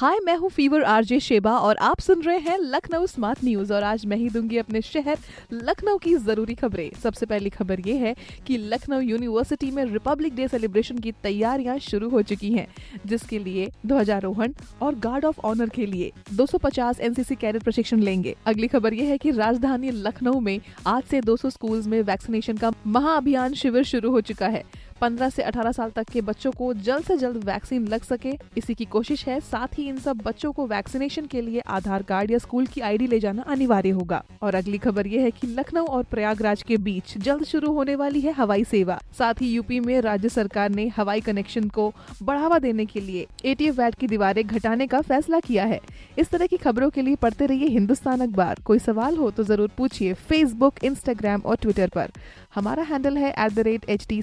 हाय मैं हूँ fever RJ Sheba और आप सुन रहे हैं लखनऊ स्मार्ट न्यूज़ और आज मैं ही दूँगी अपने शहर लखनऊ की ज़रूरी खबरें। सबसे पहली खबर ये है कि लखनऊ यूनिवर्सिटी में रिपब्लिक डे सेलिब्रेशन की तैयारियाँ शुरू हो चुकी हैं, जिसके लिए ध्वजारोहण और गार्ड ऑफ़ ऑनर के लिए 250 एनसीसी कैडेट प्रशिक्षण लेंगे। अगली खबर ये है की राजधानी लखनऊ में आज से 200 स्कूल्स में वैक्सीनेशन का महाअभियान शिविर शुरू हो चुका है। 15 से 18 साल तक के बच्चों को जल्द से जल्द वैक्सीन लग सके। इसी की कोशिश है, साथ ही इन सब बच्चों को वैक्सीनेशन के लिए आधार कार्ड या स्कूल की आईडी ले जाना अनिवार्य होगा। और अगली खबर ये है कि लखनऊ और प्रयागराज के बीच जल्द शुरू होने वाली है हवाई सेवा। साथ ही यूपी में राज्य सरकार ने हवाई कनेक्शन को बढ़ावा देने के लिए एटीएफ वैट की दीवारें घटाने का फैसला किया है। इस तरह की खबरों के लिए पढ़ते रहिए हिंदुस्तान अखबार। कोई सवाल हो तो ज़रूर पूछिए फेसबुक इंस्टाग्राम और ट्विटर पर। हमारा हैंडल है at the rate H T